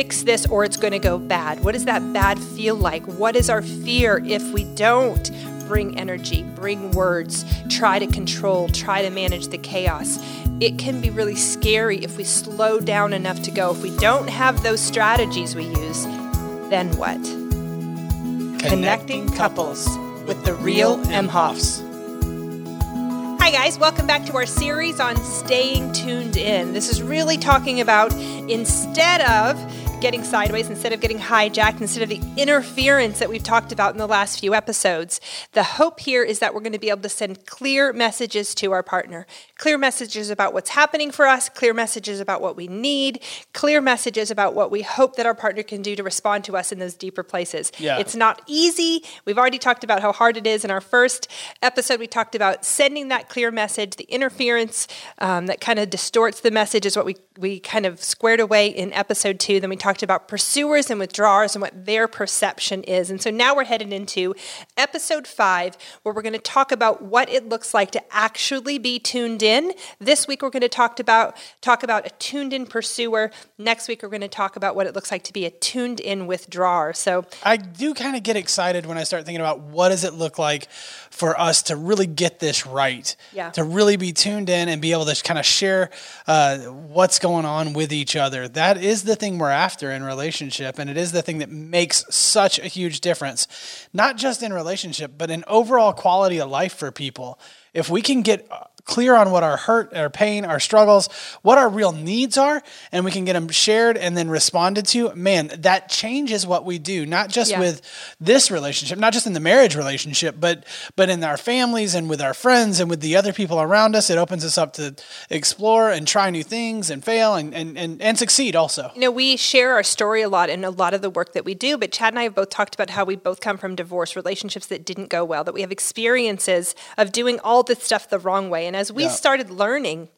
fix this or it's going to go bad. What does that bad feel like? What is our fear if we don't bring energy, bring words, try to control, try to manage the chaos? It can be really scary if we slow down enough to go. If we don't have those strategies we use, then what? Connecting couples with the real Emhoffs. Hi, guys. Welcome back to our series on staying tuned in. This is really talking about instead of getting sideways, instead of getting hijacked, instead of the interference that we've talked about in the last few episodes. The hope here is that we're going to be able to send clear messages to our partner, clear messages about what's happening for us, clear messages about what we need, clear messages about what we hope that our partner can do to respond to us in those deeper places. Yeah. It's not easy. We've already talked about how hard it is. In our first episode, we talked about sending that clear message, the interference um, that kind of distorts the message is what we, we kind of squared away in episode two. Then we talked about pursuers and withdrawers and what their perception is. And so now we're headed into episode five, where we're going to talk about what it looks like to actually be tuned in. This week we're going to talk about talk about a tuned in pursuer. Next week we're going to talk about what it looks like to be a tuned in withdrawer. So I do kind of get excited when I start thinking about what does it look like for us to really get this right. Yeah. To really be tuned in and be able to kind of share uh, what's going on with each other. That is the thing we're after in relationship, and it is the thing that makes such a huge difference, not just in relationship, but in overall quality of life for people. If we can get clear on what our hurt, our pain, our struggles, what our real needs are, and we can get them shared and then responded to, man, that changes what we do, not just Yeah. with this relationship, not just in the marriage relationship, but but in our families and with our friends and with the other people around us. It opens us up to explore and try new things and fail and and, and, and succeed also. You know, we share our story a lot in a lot of the work that we do, but Chad and I have both talked about how we both come from divorce relationships that didn't go well, that we have experiences of doing all this stuff the wrong way. And as we Yeah. started learning,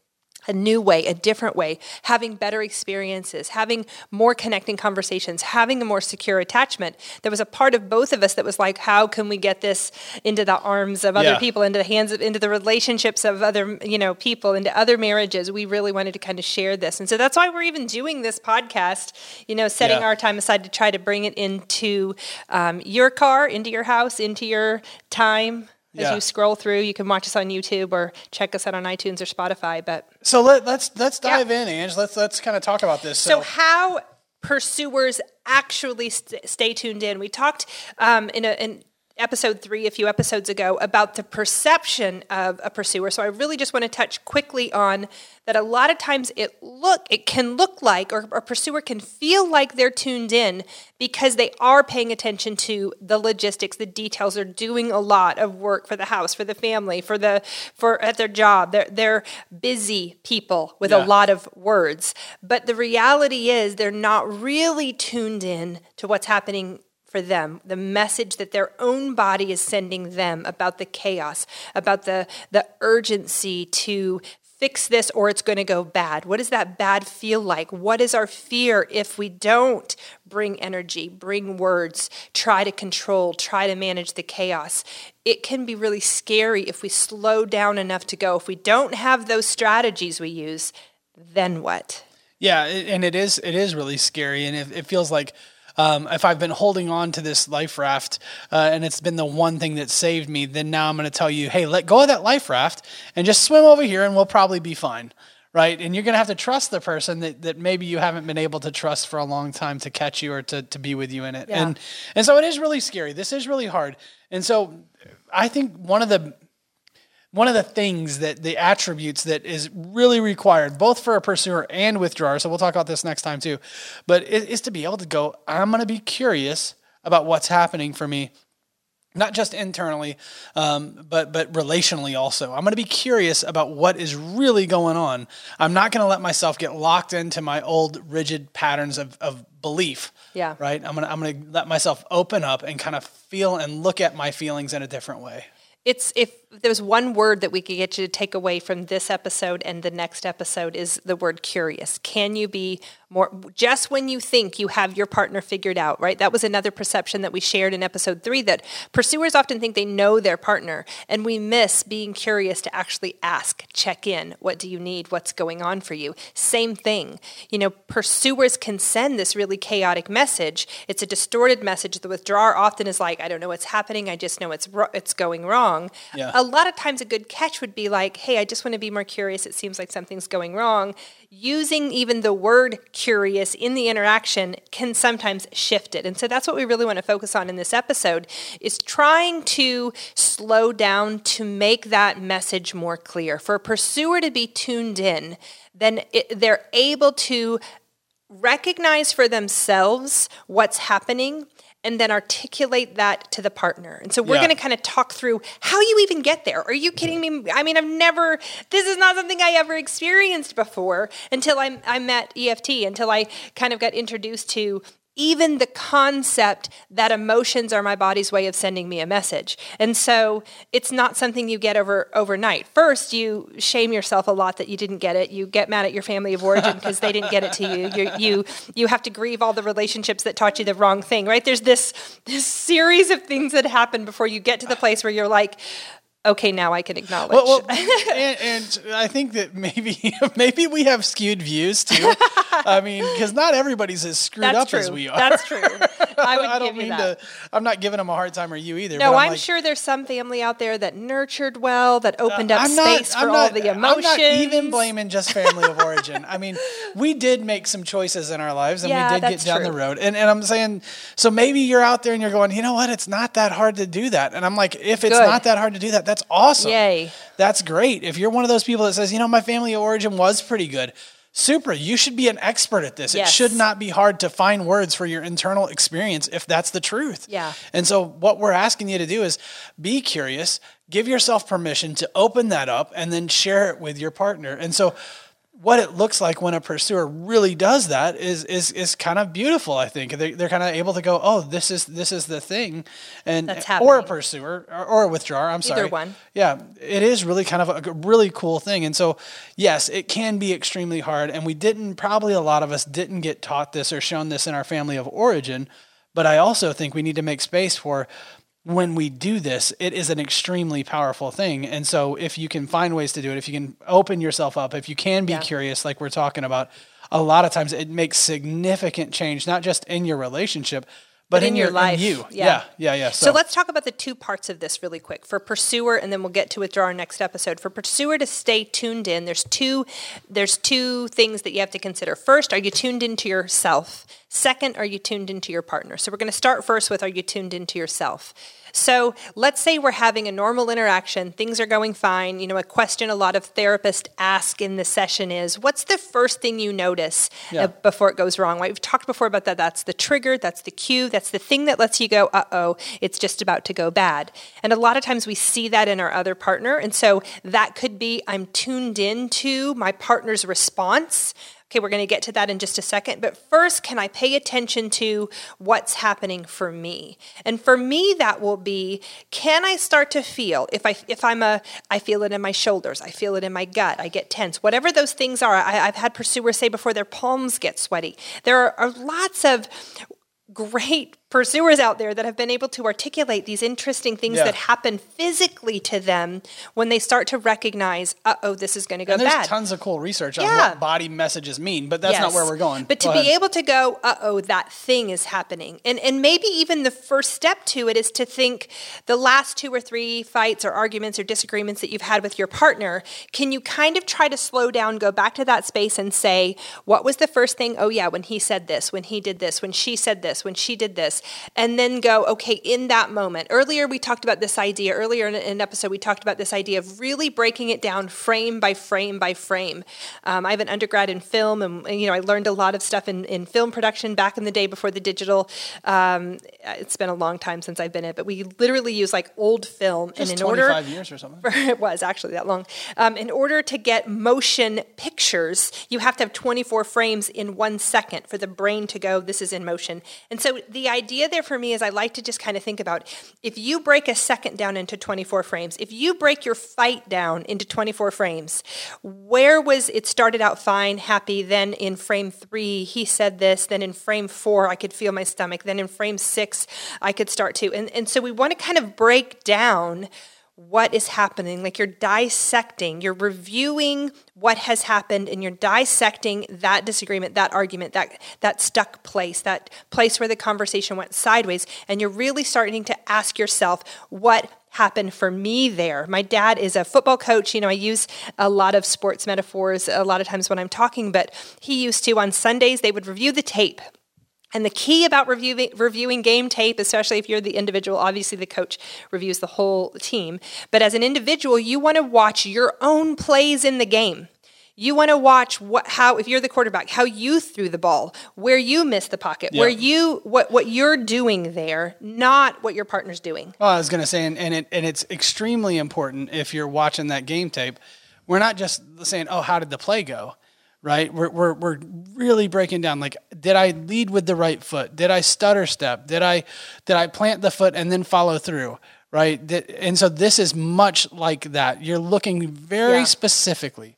a new way, a different way, having better experiences, having more connecting conversations, having a more secure attachment. There was a part of both of us that was like, how can we get this into the arms of other Yeah. people, into the hands of, into the relationships of other, you know, people, into other marriages? We really wanted to kind of share this. And so that's why we're even doing this podcast, you know, setting Yeah. our time aside to try to bring it into um, your car, into your house, into your time. As Yeah. you scroll through, you can watch us on YouTube or check us out on iTunes or Spotify. But So let, let's let's Yeah. dive in, Ange. Let's let's kind of talk about this. So, how pursuers actually st- stay tuned in? We talked um, in, a, in episode three a few episodes ago about the perception of a pursuer. So I really just want to touch quickly on that. A lot of times it look it can look like, or a pursuer can feel like they're tuned in because they are paying attention to the logistics, the details. They're doing a lot of work for the house, for the family, for the for at their job. They're they're busy people with a lot of words. But the reality is they're not really tuned in to what's happening for them, the message that their own body is sending them about the chaos, about the the urgency to fix this or it's going to go bad. What does that bad feel like? What is our fear if we don't bring energy, bring words, try to control, try to manage the chaos? It can be really scary if we slow down enough to go. If we don't have those strategies we use, then what? Yeah, and it is it is really scary, and it, it feels like um, if I've been holding on to this life raft uh, and it's been the one thing that saved me, then now I'm going to tell you, hey, let go of that life raft and just swim over here, and we'll probably be fine. Right, and you're going to have to trust the person that, that maybe you haven't been able to trust for a long time to catch you or to, to be with you in it, Yeah. and and so it is really scary. This is really hard, and so I think one of the one of the things that the attributes that is really required both for a pursuer and withdrawer so we'll talk about this next time too but it is to be able to go i'm going to be curious about what's happening for me not just internally um, but but relationally also. I'm going to be curious about what is really going on. I'm not going to let myself get locked into my old rigid patterns of, of belief Yeah. right? I'm going to i'm going to let myself open up and kind of feel and look at my feelings in a different way. It's if there's one word that we could get you to take away from this episode and the next episode is the word curious. Can you be more just when you think you have your partner figured out, right? That was another perception that we shared in episode 3 that pursuers often think they know their partner and we miss being curious to actually ask, check in, what do you need? What's going on for you? Same thing. You know, pursuers can send this really chaotic message. It's a distorted message. The withdrawer often is like, I don't know what's happening. I just know it's it's going wrong. Yeah. A lot of times a good catch would be like, hey, I just want to be more curious. It seems like something's going wrong. Using even the word curious in the interaction can sometimes shift it. And so that's what we really want to focus on in this episode is trying to slow down to make that message more clear. For a pursuer to be tuned in, then it, they're able to recognize for themselves what's happening and then articulate that to the partner. And so we're Yeah. going to kind of talk through how you even get there. Are you kidding me? I mean, I've never, this is not something I ever experienced before until I, I met EFT, until I kind of got introduced to even the concept that emotions are my body's way of sending me a message. And so it's not something you get over overnight. First, you shame yourself a lot that you didn't get it. You get mad at your family of origin because they didn't get it to you. You you you have to grieve all the relationships that taught you the wrong thing, right? There's this this series of things that happen before you get to the place where you're like Okay, now I can acknowledge. Well, well and, and I think that maybe maybe we have skewed views too. I mean, because not everybody's as screwed That's up true. as we are. That's true. I would I don't give you mean that. to. I'm not giving them a hard time or you either. No, but I'm, like, sure there's some family out there that nurtured well, that uh, opened up I'm space not, for I'm all not, the emotions. I'm not even blaming just family of origin. I mean, we did make some choices in our lives and Yeah, we did get down true. the road. And, and I'm saying, so maybe you're out there and you're going, you know what? It's not that hard to do that. And I'm like, if it's Good. not that hard to do that, that's awesome. Yay. That's great. If you're one of those people that says, you know, my family origin was pretty good. Super, you should be an expert at this. It should not be hard to find words for your internal experience if that's the truth. Yeah. And so, what we're asking you to do is be curious, give yourself permission to open that up, and then share it with your partner. And so, what it looks like when a pursuer really does that is is is kind of beautiful. I think they they're kind of able to go, oh, this is this is the thing, and or a pursuer or, or a withdrawer. I'm sorry, one. Yeah, it is really kind of a really cool thing. And so, yes, it can be extremely hard. And we didn't probably a lot of us didn't get taught this or shown this in our family of origin. But I also think we need to make space for when we do this, it is an extremely powerful thing. And so, if you can find ways to do it, if you can open yourself up, if you can be Yeah. curious, like we're talking about, a lot of times it makes significant change, not just in your relationship, but, in your life. you. Yeah. Yeah, yeah, yeah. So. let's talk about the two parts of this really quick. For pursuer, and then we'll get to withdraw our next episode. For pursuer to stay tuned in, there's two there's two things that you have to consider. First, are you tuned into yourself? Second, are you tuned into your partner? So we're going to start first with are you tuned into yourself? So let's say we're having a normal interaction, things are going fine. You know, a question a lot of therapists ask in the session is, "What's the first thing you notice Yeah. uh, before it goes wrong?" Right? We've talked before about that. That's the trigger. That's the cue. That's the thing that lets you go, "Uh oh, it's just about to go bad." And a lot of times we see that in our other partner, and so that could be I'm tuned into my partner's response. Okay, we're going to get to that in just a second. But first, can I pay attention to what's happening for me? And for me, that will be: Can I start to feel if I if I'm a I feel it in my shoulders, I feel it in my gut, I get tense. Whatever those things are, I, I've had pursuers say before their palms get sweaty. There are, are lots of great pursuers out there that have been able to articulate these interesting things Yeah. that happen physically to them when they start to recognize, uh oh, this is going to go and there's bad. tons of cool research on what body messages mean, but that's not where we're going. But to Go be able to go, uh oh, that thing is happening. And and maybe even the first step to it is to think the last two or three fights or arguments or disagreements that you've had with your partner, can you kind of try to slow down, go back to that space and say, what was the first thing? Oh yeah, when he said this, when he did this, when she said this, when she did this. And then go, okay, in that moment. Earlier we talked about this idea, earlier in an episode, we talked about this idea of really breaking it down frame by frame by frame. Um, I have an undergrad in film, and you know I learned a lot of stuff in, in film production back in the day before the digital. Um, it's been a long time since I've been in it, but we literally use like old film, Just and in order 25 years or something. it was actually that long. Um, in order to get motion pictures, you have to have 24 frames in one second for the brain to go, this is in motion. And so the idea idea there for me is I like to just kind of think about if you break a second down into 24 frames, if you break your fight down into 24 frames, where was it started out fine, happy, then in frame three, he said this, then in frame four, I could feel my stomach, then in frame six, I could start to. And, and so we want to kind of break down what is happening. Like you're dissecting, you're reviewing what has happened, and you're dissecting that disagreement, that argument, that that stuck place, that place where the conversation went sideways, and you're really starting to ask yourself what happened for me there. My dad is a football coach. You know, I use a lot of sports metaphors a lot of times when I'm talking, but he used to on Sundays, they would review the tape and the key about reviewing, reviewing game tape, especially if you're the individual, obviously the coach reviews the whole team, but as an individual, you want to watch your own plays in the game. You want to watch what how if you're the quarterback, how you threw the ball, where you missed the pocket, yep. where you what what you're doing there, not what your partner's doing. Well, I was going to say, and and, it, and it's extremely important if you're watching that game tape. We're not just saying, "Oh, how did the play go?" right? We're, we're, we're really breaking down like, did I lead with the right foot? Did I stutter step? Did I, did I plant the foot and then follow through? Right. And so this is much like that. You're looking very yeah. specifically,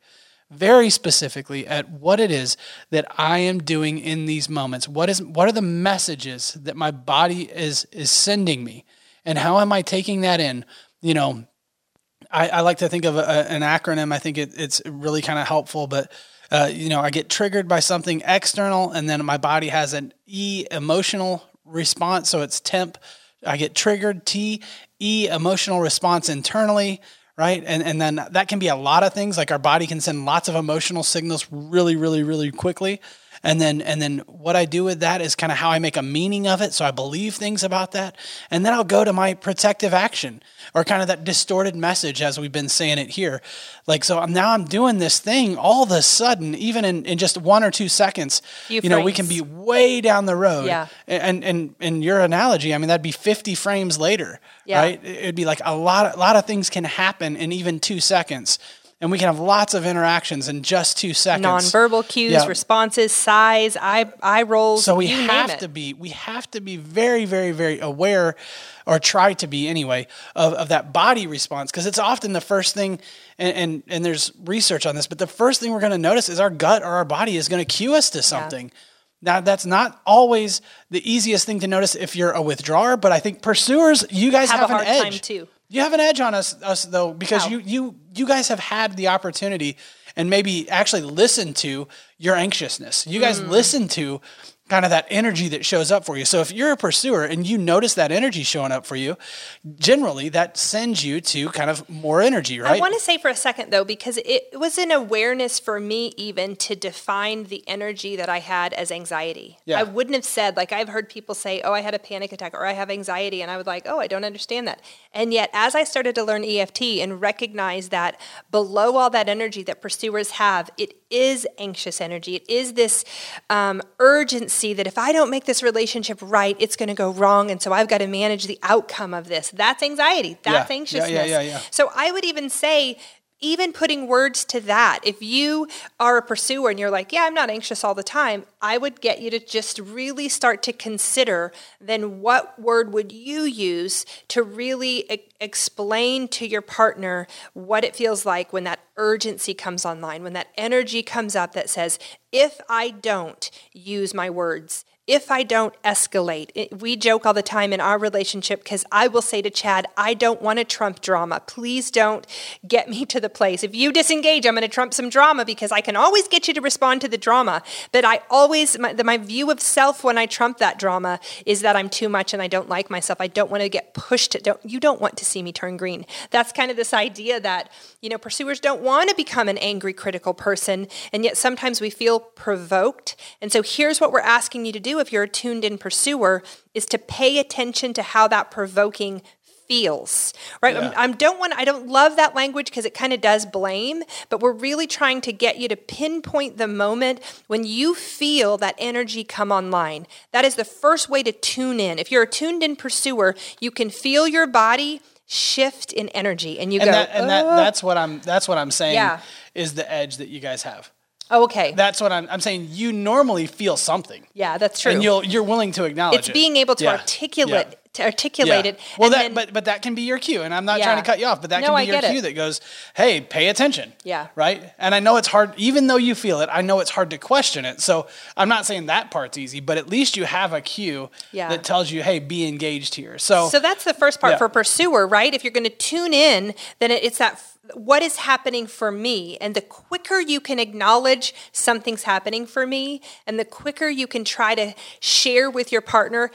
very specifically at what it is that I am doing in these moments. What is, what are the messages that my body is, is sending me? And how am I taking that in? You know, I, I like to think of a, an acronym. I think it, it's really kind of helpful, but uh, you know, I get triggered by something external, and then my body has an E emotional response. So it's temp. I get triggered, T, E emotional response internally, right? And, and then that can be a lot of things. Like our body can send lots of emotional signals really, really, really quickly and then and then what I do with that is kind of how I make a meaning of it. So I believe things about that, and then I'll go to my protective action or kind of that distorted message as we've been saying it here. Like so now I'm doing this thing all of a sudden, even in, in just one or two seconds, you know, we can be way down the road. Yeah. And and in your analogy, I mean that'd be 50 frames later, yeah. right? It'd be like a lot a lot of things can happen in even two seconds and we can have lots of interactions in just two seconds. Nonverbal cues, yeah. responses, size, eye eye rolls. So we have to be we have to be very very very aware, or try to be anyway, of, of that body response because it's often the first thing. And, and, and there's research on this, but the first thing we're going to notice is our gut or our body is going to cue us to something. Yeah. Now, that's not always the easiest thing to notice if you're a withdrawer, but I think pursuers, you guys have, have an edge. too. You have an edge on us, us though, because you you you guys have had the opportunity and maybe actually listen to your anxiousness. You guys mm. listen to kind of that energy that shows up for you. So if you're a pursuer and you notice that energy showing up for you, generally that sends you to kind of more energy, right? I want to say for a second though, because it was an awareness for me even to define the energy that I had as anxiety. Yeah. I wouldn't have said, like I've heard people say, oh, I had a panic attack or I have anxiety. And I was like, oh, I don't understand that. And yet as I started to learn EFT and recognize that below all that energy that pursuers have, it is anxious energy. It is this um, urgency that if I don't make this relationship right, it's going to go wrong. And so I've got to manage the outcome of this. That's anxiety. That's yeah. anxiousness. Yeah, yeah, yeah, so I would even say even putting words to that, if you are a pursuer and you're like, yeah, I'm not anxious all the time, I would get you to just really start to consider then what word would you use to really e- explain to your partner what it feels like when that urgency comes online, when that energy comes up that says, if I don't use my words, if I don't escalate. It, we joke all the time in our relationship because I will say to Chad, I don't want to trump drama. Please don't get me to the place. If you disengage, I'm going to trump some drama because I can always get you to respond to the drama. But I always, my, my view of self when I trump that drama is that I'm too much and I don't like myself. I don't want to get pushed. To, don't, you don't want to see me turn green. That's kind of this idea that, you know, pursuers don't want to become an angry, critical person. And yet sometimes we feel provoked. And so here's what we're asking you to do if you're a tuned in pursuer is to pay attention to how that provoking feels right? Yeah. i don't want i don't love that language because it kind of does blame but we're really trying to get you to pinpoint the moment when you feel that energy come online. That is the first way to tune in. If you're a tuned in pursuer you can feel your body shift in energy and you and go that, and that, uh. that's what i'm that's what i'm saying yeah. is the edge that you guys have Oh, okay. That's what I'm, I'm saying. You normally feel something. yeah, that's true. And you'll, you're willing to acknowledge it. it's it. being able to Yeah. articulate Yeah. to articulate Yeah. it. Well, that then- but but that can be your cue, and I'm not trying to cut you off, but that No, can be I your cue it. that goes, "Hey, pay attention." Yeah. Right. And I know it's hard, even though you feel it. I know it's hard to question it. So I'm not saying that part's easy, but at least you have a cue that tells you, "Hey, be engaged here." So, So that's the first part for pursuer, right? If you're going to tune in, then it- it's that what is happening for me, and the quicker you can acknowledge something's happening for me, and the quicker you can try to share with your partner,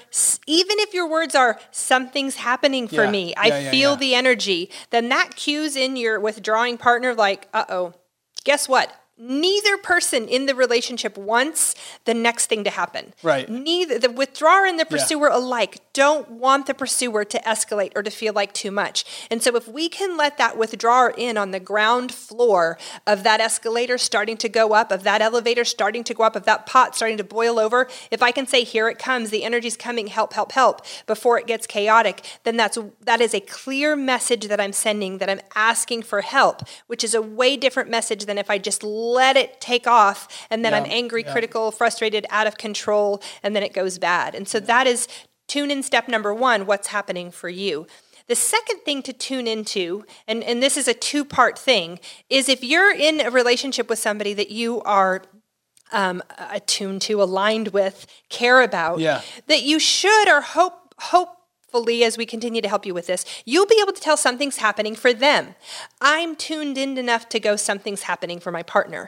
even if your words are something's happening for Yeah. me, I Yeah, feel yeah. the energy, then that cues in your withdrawing partner like, uh oh, guess what? Neither person in the relationship wants the next thing to happen. Right. Neither the withdrawer and the pursuer alike don't want the pursuer to escalate or to feel like too much. And so if we can let that withdrawer in on the ground floor of that escalator starting to go up, of that elevator starting to go up, of that pot starting to boil over, if I can say here it comes, the energy's coming, help, help, help before it gets chaotic, then that's that is a clear message that I'm sending that I'm asking for help, which is a way different message than if I just let it take off and then Yeah, I'm angry, yeah. critical, frustrated, out of control, and then it goes bad. And so that is tune in step number one what's happening for you. The second thing to tune into, and, and this is a two part thing, is if you're in a relationship with somebody that you are um, attuned to, aligned with, care about, Yeah. that you should or hope hope hopefully as we continue to help you with this, you'll be able to tell something's happening for them. I'm tuned in enough to go something's happening for my partner.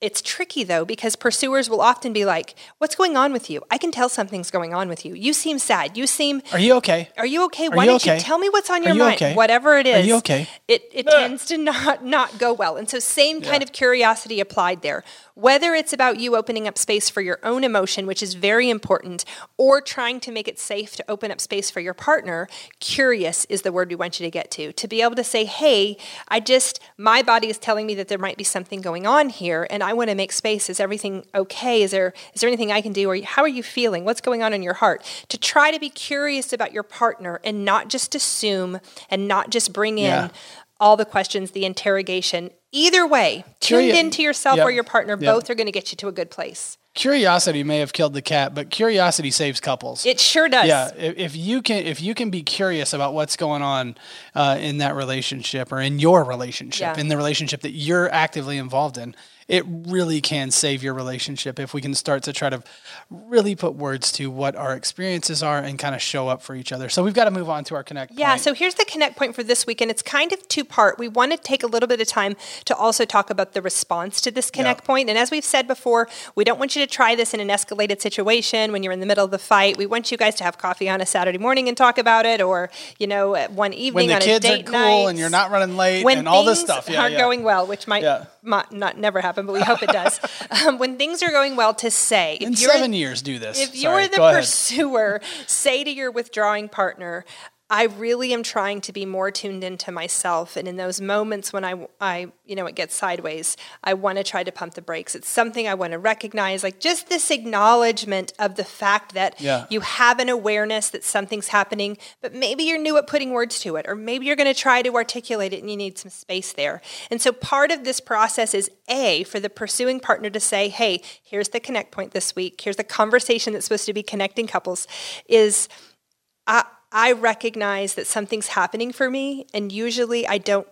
It's tricky though because pursuers will often be like, "What's going on with you? I can tell something's going on with you. You seem sad. You seem are you okay? are you okay? Why you don't okay? you tell me what's on Are your you mind? okay? Whatever it is. Are you okay? It it tends to not not go well. And so same kind of curiosity applied there. Whether it's about you opening up space for your own emotion, which is very important, or trying to make it safe to open up space for your partner, curious is the word we want you to get to. To be able to say, "Hey, I just my body is telling me that there might be something going on here and I want to make space. Is everything okay? Is there is there anything I can do or how are you feeling? What's going on in your heart?" To try to be curious about your partner and not just assume and not just bring in Yeah. all the questions, the interrogation. Either way, tuned Curio- into yourself Yep. or your partner, Yep. both are going to get you to a good place. Curiosity may have killed the cat, but curiosity saves couples. It sure does. yeah, if, if you can, if you can be curious about what's going on uh, in that relationship or in your relationship, Yeah. in the relationship that you're actively involved in, it really can save your relationship if we can start to try to really put words to what our experiences are and kind of show up for each other. So we've got to move on to our connect. Yeah, point. so here's the connect point for this week, and it's kind of two part. We want to take a little bit of time to also talk about the response to this connect Yeah. point. And as we've said before, we don't want you to try this in an escalated situation when you're in the middle of the fight. We want you guys to have coffee on a Saturday morning and talk about it, or you know, one evening when the on kids a are date cool night. and you're not running late when and all this stuff. Yeah, aren't yeah. going well, which might, might not never happen, but we hope it does. um, when things are going well, to say if in seven years, do this. if Sorry, you're the pursuer, say to your withdrawing partner, I really am trying to be more tuned into myself. And in those moments when I, I you know, it gets sideways, I want to try to pump the brakes. It's something I want to recognize, like just this acknowledgement of the fact that Yeah. you have an awareness that something's happening, but maybe you're new at putting words to it, or maybe you're going to try to articulate it and you need some space there. And so part of this process is A, for the pursuing partner to say, hey, here's the connect point this week, here's the conversation that's supposed to be connecting couples, is I, I recognize that something's happening for me, and usually I don't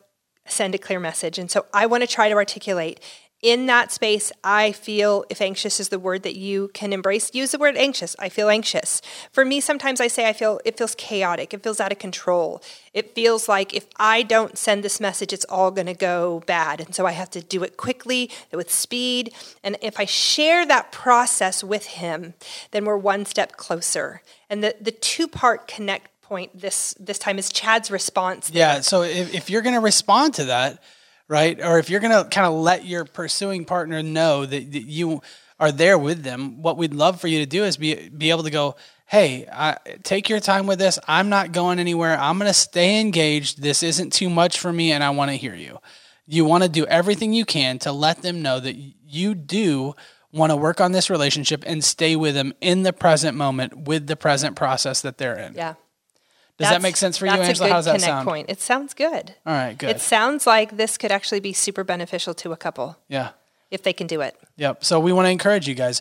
send a clear message. And so I want to try to articulate in that space, I feel, if anxious is the word that you can embrace, use the word anxious. I feel anxious. For me, sometimes I say I feel, it feels chaotic. It feels out of control. It feels like if I don't send this message, it's all going to go bad. And so I have to do it quickly, with speed. And if I share that process with him, then we're one step closer. And the, the two part connect point this, this time is Chad's response. Yeah. So if, if you're going to respond to that, right, or if you're going to kind of let your pursuing partner know that, that you are there with them, what we'd love for you to do is be be able to go, hey, I, take your time with this. I'm not going anywhere. I'm going to stay engaged. This isn't too much for me, and I want to hear you. You want to do everything you can to let them know that you do want to work on this relationship and stay with them in the present moment with the present process that they're in. Yeah. Does that make sense for you, Angela? A good How that connect sound? Point. It sounds good. All right, good. It sounds like this could actually be super beneficial to a couple. Yeah. if they can do it. Yep. So we want to encourage you guys,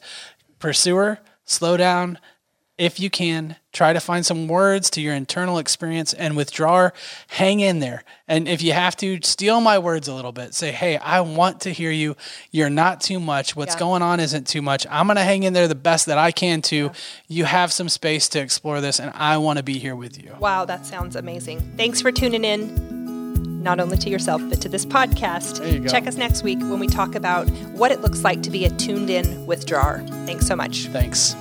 pursuer, slow down. If you can, try to find some words to your internal experience and withdrawer, hang in there. And if you have to, steal my words a little bit. Say, hey, I want to hear you. You're not too much. What's Yeah. going on isn't too much. I'm going to hang in there the best that I can too. You have some space to explore this, and I want to be here with you. Wow, that sounds amazing. Thanks for tuning in, not only to yourself, but to this podcast. There you go. Check us next week when we talk about what it looks like to be a tuned in withdrawer. Thanks so much. Thanks.